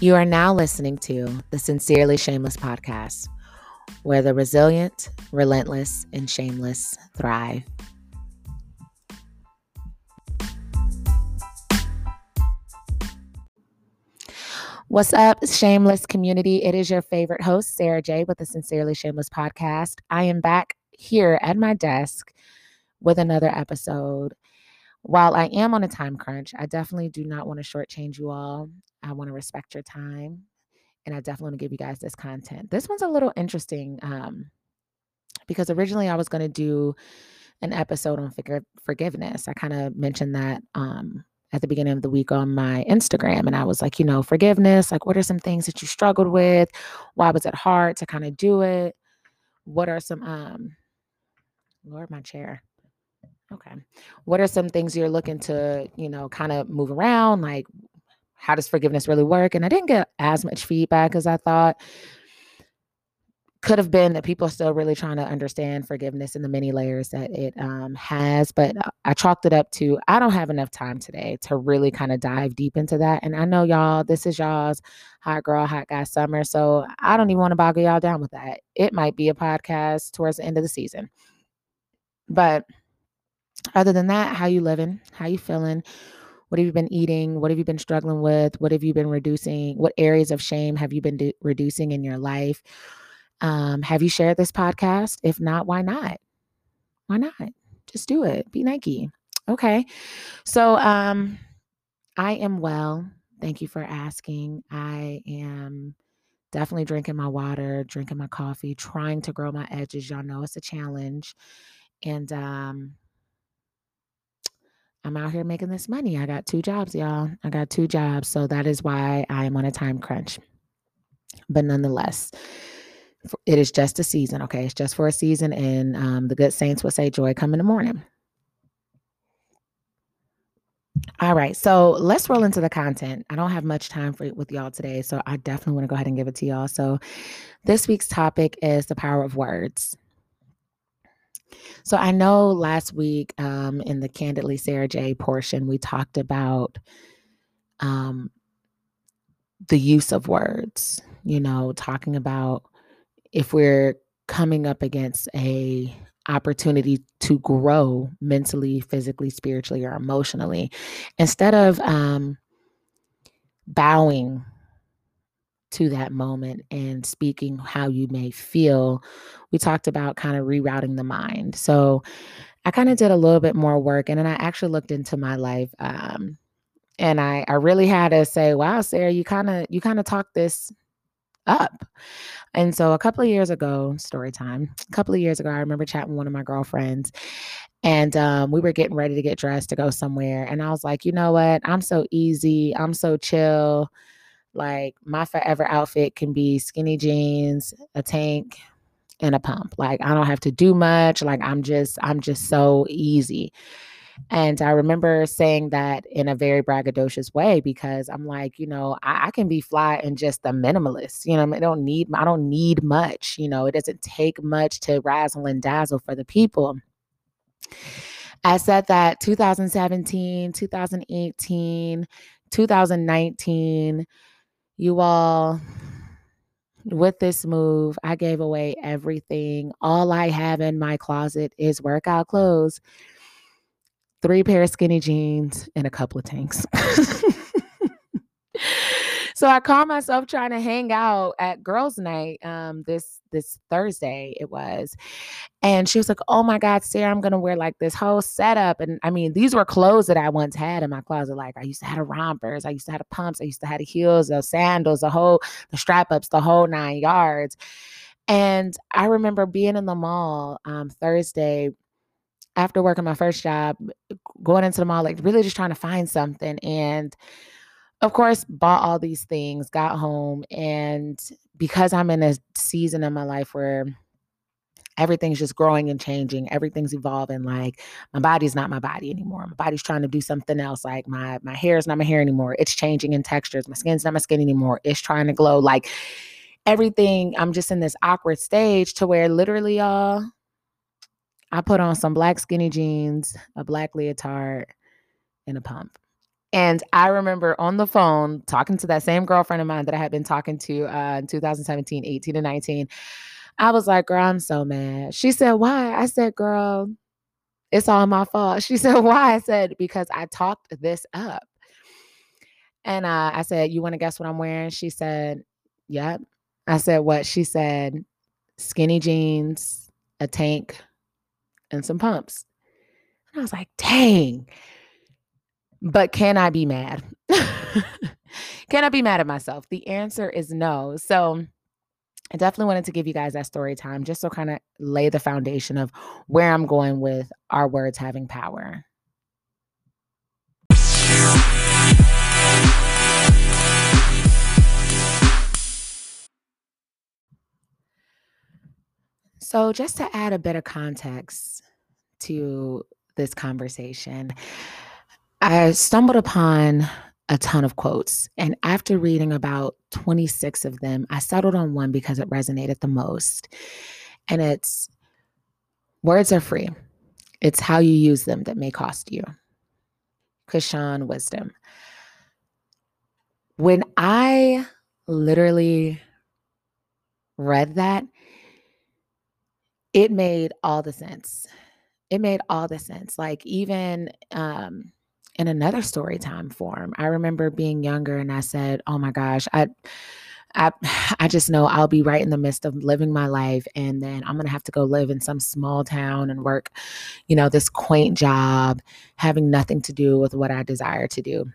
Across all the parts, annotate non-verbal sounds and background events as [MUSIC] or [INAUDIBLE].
You are now listening to the Sincerely Shameless podcast, where the resilient, relentless, and shameless thrive. What's up, shameless community? It is your favorite host, Sarah J, with the Sincerely Shameless podcast. I am back here at my desk with another episode. While I am on a time crunch, I definitely do not want to shortchange you all. I want to respect your time and I definitely want to give you guys this content. This one's a little interesting um, because originally I was going to do an episode on figure, forgiveness. I kind of mentioned that um, at the beginning of the week on my Instagram. And I was like, you know, forgiveness, like, what are some things that you struggled with? Why was it hard to kind of do it? What are some, um, Lord, my chair. Okay. What are some things you're looking to, you know, kind of move around? Like, how does forgiveness really work? And I didn't get as much feedback as I thought. Could have been that people are still really trying to understand forgiveness and the many layers that it um, has, but I chalked it up to I don't have enough time today to really kind of dive deep into that. And I know y'all, this is y'all's hot girl, hot guy summer, so I don't even want to boggle y'all down with that. It might be a podcast towards the end of the season, but other than that, how you living? How you feeling? What have you been eating? What have you been struggling with? What have you been reducing? What areas of shame have you been do- reducing in your life? Um, have you shared this podcast? If not, why not? Why not? Just do it. Be Nike. Okay. So um I am well. Thank you for asking. I am definitely drinking my water, drinking my coffee, trying to grow my edges. Y'all know it's a challenge. And um I'm out here making this money. I got two jobs, y'all. I got two jobs. So that is why I am on a time crunch. But nonetheless, it is just a season, okay? It's just for a season. And um, the good saints would say, joy come in the morning. All right, so let's roll into the content. I don't have much time for with y'all today, so I definitely want to go ahead and give it to y'all. So, this week's topic is the power of words. So I know last week um, in the Candidly Sarah J portion, we talked about um, the use of words, you know, talking about if we're coming up against a opportunity to grow mentally, physically, spiritually, or emotionally, instead of um, bowing to that moment and speaking how you may feel, we talked about kind of rerouting the mind. So I kind of did a little bit more work and then I actually looked into my life. Um, and I, I really had to say, wow, Sarah, you kind of, you kind of talked this up. And so a couple of years ago, story time, a couple of years ago, I remember chatting with one of my girlfriends and um, we were getting ready to get dressed to go somewhere. And I was like, you know what? I'm so easy. I'm so chill. Like my forever outfit can be skinny jeans, a tank, and a pump. Like I don't have to do much. Like I'm just I'm just so easy. And I remember saying that in a very braggadocious way because I'm like, you know, I, I can be fly and just a minimalist. You know, I don't need I don't need much. You know, it doesn't take much to razzle and dazzle for the people. I said that 2017, 2018, 2019 you all, with this move, I gave away everything. All I have in my closet is workout clothes, three pair of skinny jeans, and a couple of tanks. [LAUGHS] so I caught myself trying to hang out at girls' night um, this this Thursday it was, and she was like, "Oh my God, Sarah, I'm gonna wear like this whole setup." And I mean, these were clothes that I once had in my closet. Like I used to have a rompers, I used to have pumps, I used to have heels, the sandals, the whole the strap ups, the whole nine yards. And I remember being in the mall um, Thursday after working my first job, going into the mall, like really just trying to find something and of course, bought all these things, got home, and because I'm in a season in my life where everything's just growing and changing, everything's evolving. Like my body's not my body anymore. My body's trying to do something else. Like my my hair is not my hair anymore. It's changing in textures. My skin's not my skin anymore. It's trying to glow. Like everything, I'm just in this awkward stage to where literally, y'all, I put on some black skinny jeans, a black leotard, and a pump And I remember on the phone talking to that same girlfriend of mine that I had been talking to uh, in 2017, 18 and 19. I was like, girl, I'm so mad. She said, why? I said, girl, it's all my fault. She [LAUGHS] said, why? I said, because I talked this up. And uh, I said, you want to guess what I'm wearing? She said, yep. I said, what? She said, skinny jeans, a tank, and some pumps. And I was like, dang. But can I be mad? [LAUGHS] can I be mad at myself? The answer is no. So I definitely wanted to give you guys that story time just so kind of lay the foundation of where I'm going with our words having power. So, just to add a bit of context to this conversation, I stumbled upon a ton of quotes. And after reading about 26 of them, I settled on one because it resonated the most. And it's words are free, it's how you use them that may cost you. Kush and Wizdom. When I literally read that, it made all the sense. It made all the sense. Like, even um, in another story time form. I remember being younger and I said, "Oh my gosh, I I [SIGHS] I just know I'll be right in the midst of living my life and then I'm going to have to go live in some small town and work, you know, this quaint job having nothing to do with what I desire to do."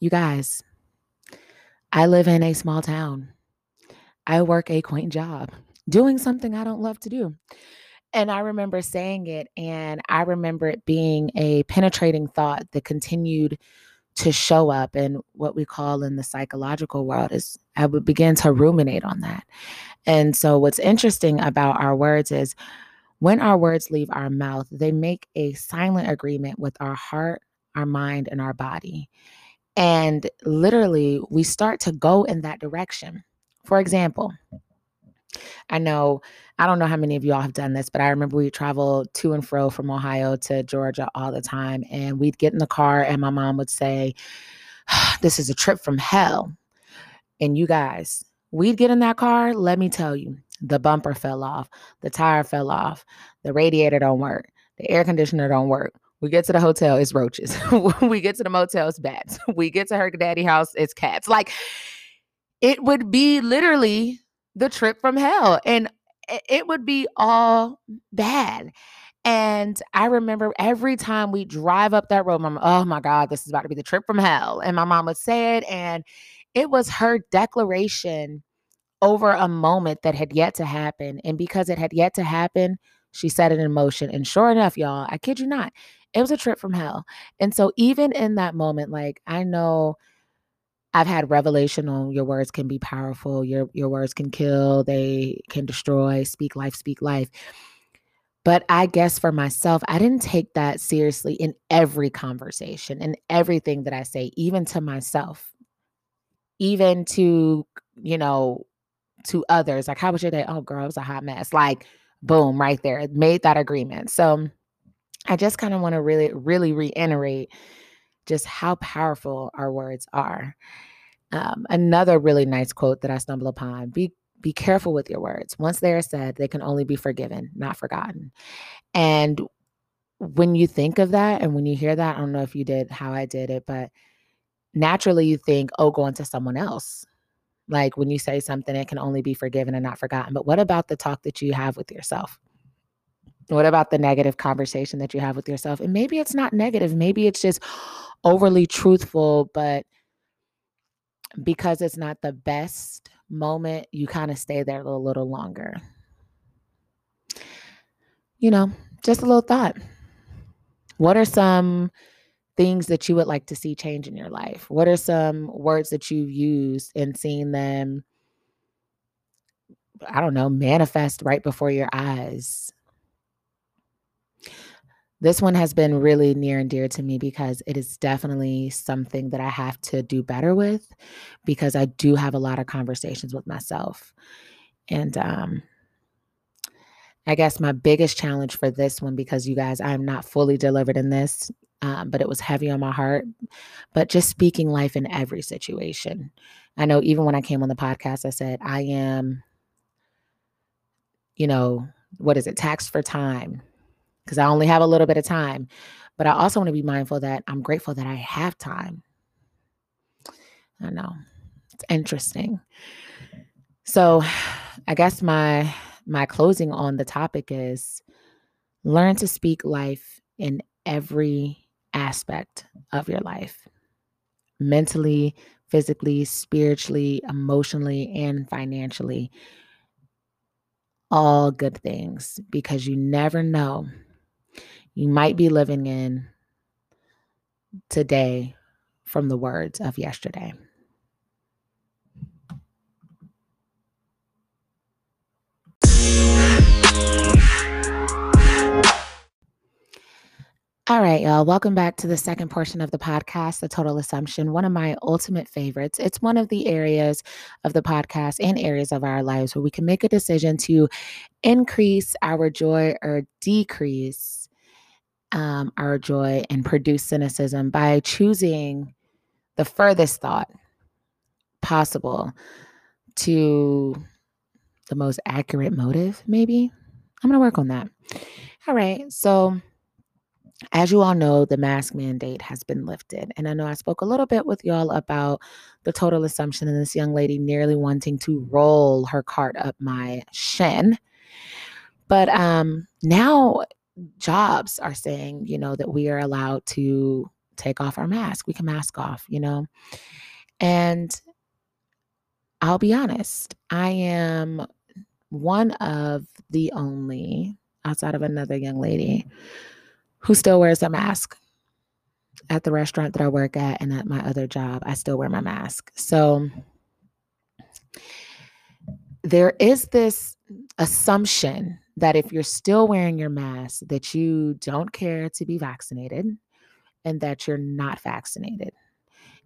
You guys, I live in a small town. I work a quaint job doing something I don't love to do. And I remember saying it, and I remember it being a penetrating thought that continued to show up. And what we call in the psychological world is I would begin to ruminate on that. And so, what's interesting about our words is when our words leave our mouth, they make a silent agreement with our heart, our mind, and our body. And literally, we start to go in that direction. For example, I know, I don't know how many of y'all have done this, but I remember we traveled to and fro from Ohio to Georgia all the time. And we'd get in the car, and my mom would say, [SIGHS] This is a trip from hell. And you guys, we'd get in that car, let me tell you, the bumper fell off, the tire fell off, the radiator don't work, the air conditioner don't work. We get to the hotel, it's roaches. [LAUGHS] we get to the motel, it's bats. We get to her daddy house, it's cats. Like it would be literally the trip from hell. And it would be all bad. And I remember every time we drive up that road, mom, oh my God, this is about to be the trip from hell. And my mom would say it. And it was her declaration over a moment that had yet to happen. And because it had yet to happen, she set it in motion. And sure enough, y'all, I kid you not, it was a trip from hell. And so even in that moment, like I know I've had revelation on your words can be powerful. Your your words can kill, they can destroy, speak life, speak life. But I guess for myself, I didn't take that seriously in every conversation and everything that I say, even to myself, even to, you know, to others. Like, how was your day? Oh, girl, it was a hot mess. Like, boom, right there. It made that agreement. So I just kind of want to really, really reiterate just how powerful our words are. Um, another really nice quote that I stumble upon be be careful with your words. Once they are said, they can only be forgiven, not forgotten. And when you think of that and when you hear that, I don't know if you did how I did it, but naturally you think, oh, going to someone else. Like when you say something, it can only be forgiven and not forgotten. But what about the talk that you have with yourself? What about the negative conversation that you have with yourself? And maybe it's not negative, maybe it's just overly truthful, but because it's not the best moment, you kind of stay there a little, little longer. You know, just a little thought. What are some things that you would like to see change in your life? What are some words that you've used and seen them, I don't know, manifest right before your eyes? This one has been really near and dear to me because it is definitely something that I have to do better with because I do have a lot of conversations with myself. And um, I guess my biggest challenge for this one, because you guys, I'm not fully delivered in this. um, but it was heavy on my heart. But just speaking life in every situation. I know even when I came on the podcast, I said, I am, you know, what is it, taxed for time, because I only have a little bit of time. But I also want to be mindful that I'm grateful that I have time. I know it's interesting. So I guess my my closing on the topic is learn to speak life in every aspect of your life mentally, physically, spiritually, emotionally, and financially. All good things because you never know. You might be living in today from the words of yesterday. All right, y'all. Welcome back to the second portion of the podcast, The Total Assumption, one of my ultimate favorites. It's one of the areas of the podcast and areas of our lives where we can make a decision to increase our joy or decrease um, our joy and produce cynicism by choosing the furthest thought possible to the most accurate motive, maybe. I'm going to work on that. All right. So, as you all know, the mask mandate has been lifted. And I know I spoke a little bit with y'all about the total assumption of this young lady nearly wanting to roll her cart up my shin. But um, now jobs are saying, you know, that we are allowed to take off our mask. We can mask off, you know. And I'll be honest, I am one of the only, outside of another young lady, who still wears a mask at the restaurant that I work at and at my other job. I still wear my mask. So there is this assumption that if you're still wearing your mask that you don't care to be vaccinated and that you're not vaccinated.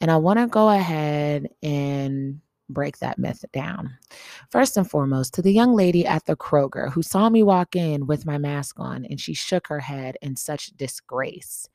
And I want to go ahead and break that myth down. First and foremost, to the young lady at the Kroger who saw me walk in with my mask on and she shook her head in such disgrace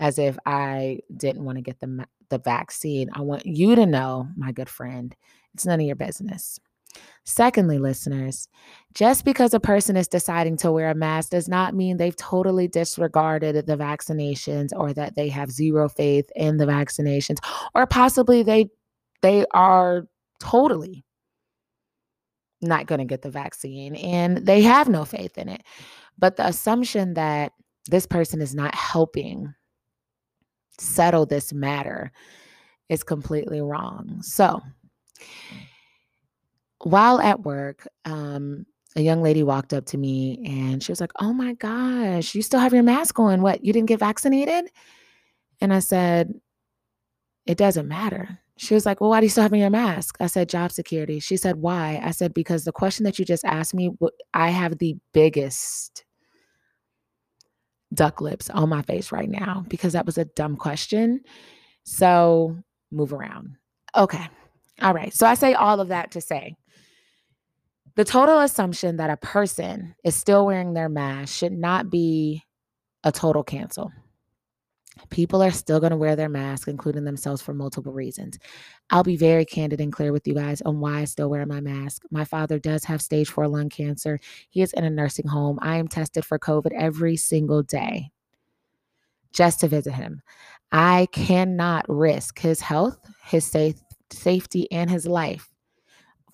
as if I didn't want to get the, the vaccine. I want you to know, my good friend, it's none of your business. Secondly, listeners, just because a person is deciding to wear a mask does not mean they've totally disregarded the vaccinations or that they have zero faith in the vaccinations or possibly they they are totally not going to get the vaccine and they have no faith in it. But the assumption that this person is not helping settle this matter is completely wrong. So, while at work, um, a young lady walked up to me and she was like, Oh my gosh, you still have your mask on. What? You didn't get vaccinated? And I said, It doesn't matter. She was like, Well, why do you still have your mask? I said, Job security. She said, Why? I said, Because the question that you just asked me, I have the biggest duck lips on my face right now because that was a dumb question. So move around. Okay. All right. So I say all of that to say the total assumption that a person is still wearing their mask should not be a total cancel. People are still going to wear their mask, including themselves, for multiple reasons. I'll be very candid and clear with you guys on why I still wear my mask. My father does have stage four lung cancer. He is in a nursing home. I am tested for COVID every single day just to visit him. I cannot risk his health, his safe, safety, and his life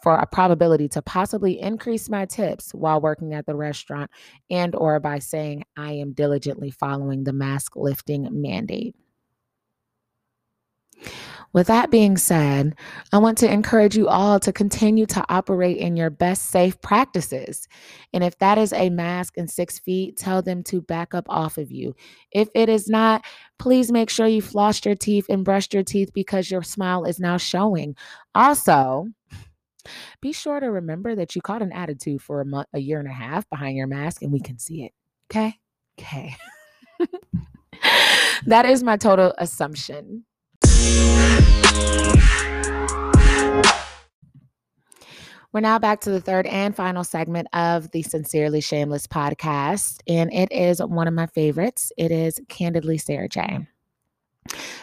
for a probability to possibly increase my tips while working at the restaurant and or by saying I am diligently following the mask lifting mandate. With that being said, I want to encourage you all to continue to operate in your best safe practices. And if that is a mask and six feet, tell them to back up off of you. If it is not, please make sure you flossed your teeth and brushed your teeth because your smile is now showing. Also, be sure to remember that you caught an attitude for a month, a year and a half behind your mask, and we can see it. Okay. Okay. [LAUGHS] that is my total assumption. We're now back to the third and final segment of the Sincerely Shameless podcast, and it is one of my favorites. It is Candidly Sarah J.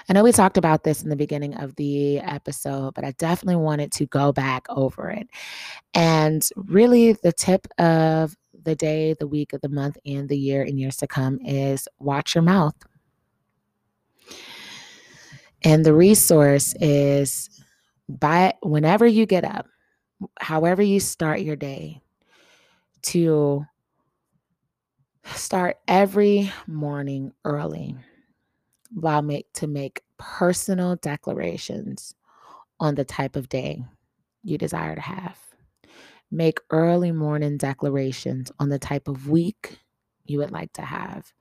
I know we talked about this in the beginning of the episode, but I definitely wanted to go back over it. And really, the tip of the day, the week, of the month, and the year and years to come is watch your mouth. And the resource is by whenever you get up, however you start your day, to start every morning early make to make personal declarations on the type of day you desire to have. Make early morning declarations on the type of week you would like to have.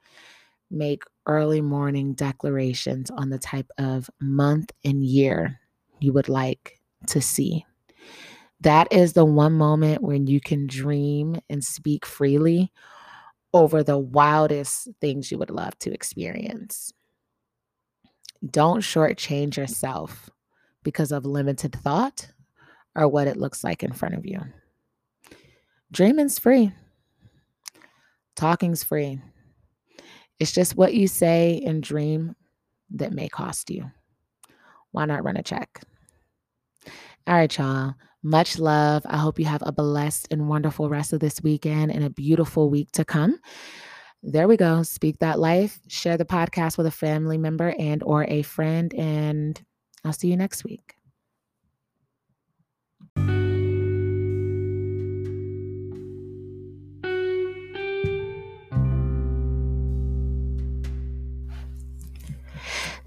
Make early morning declarations on the type of month and year you would like to see. That is the one moment when you can dream and speak freely over the wildest things you would love to experience. Don't shortchange yourself because of limited thought or what it looks like in front of you. Dreaming's free, talking's free. It's just what you say and dream that may cost you. Why not run a check? All right, y'all. Much love. I hope you have a blessed and wonderful rest of this weekend and a beautiful week to come. There we go. Speak that life. Share the podcast with a family member and or a friend and I'll see you next week.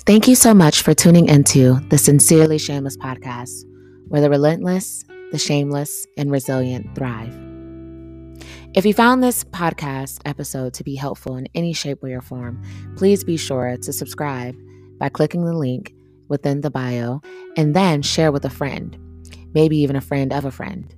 Thank you so much for tuning into the Sincerely Shameless podcast where the relentless, the shameless, and resilient thrive. If you found this podcast episode to be helpful in any shape, way, or form, please be sure to subscribe by clicking the link within the bio and then share with a friend, maybe even a friend of a friend.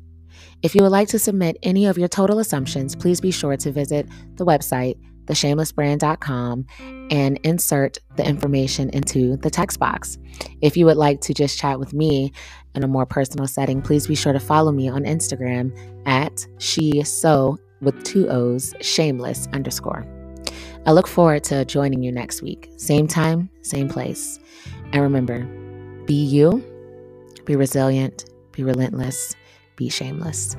If you would like to submit any of your total assumptions, please be sure to visit the website theshamelessbrand.com and insert the information into the text box. If you would like to just chat with me in a more personal setting, please be sure to follow me on Instagram at she so with two O's shameless underscore. I look forward to joining you next week. Same time, same place. And remember, be you, be resilient, be relentless, be shameless.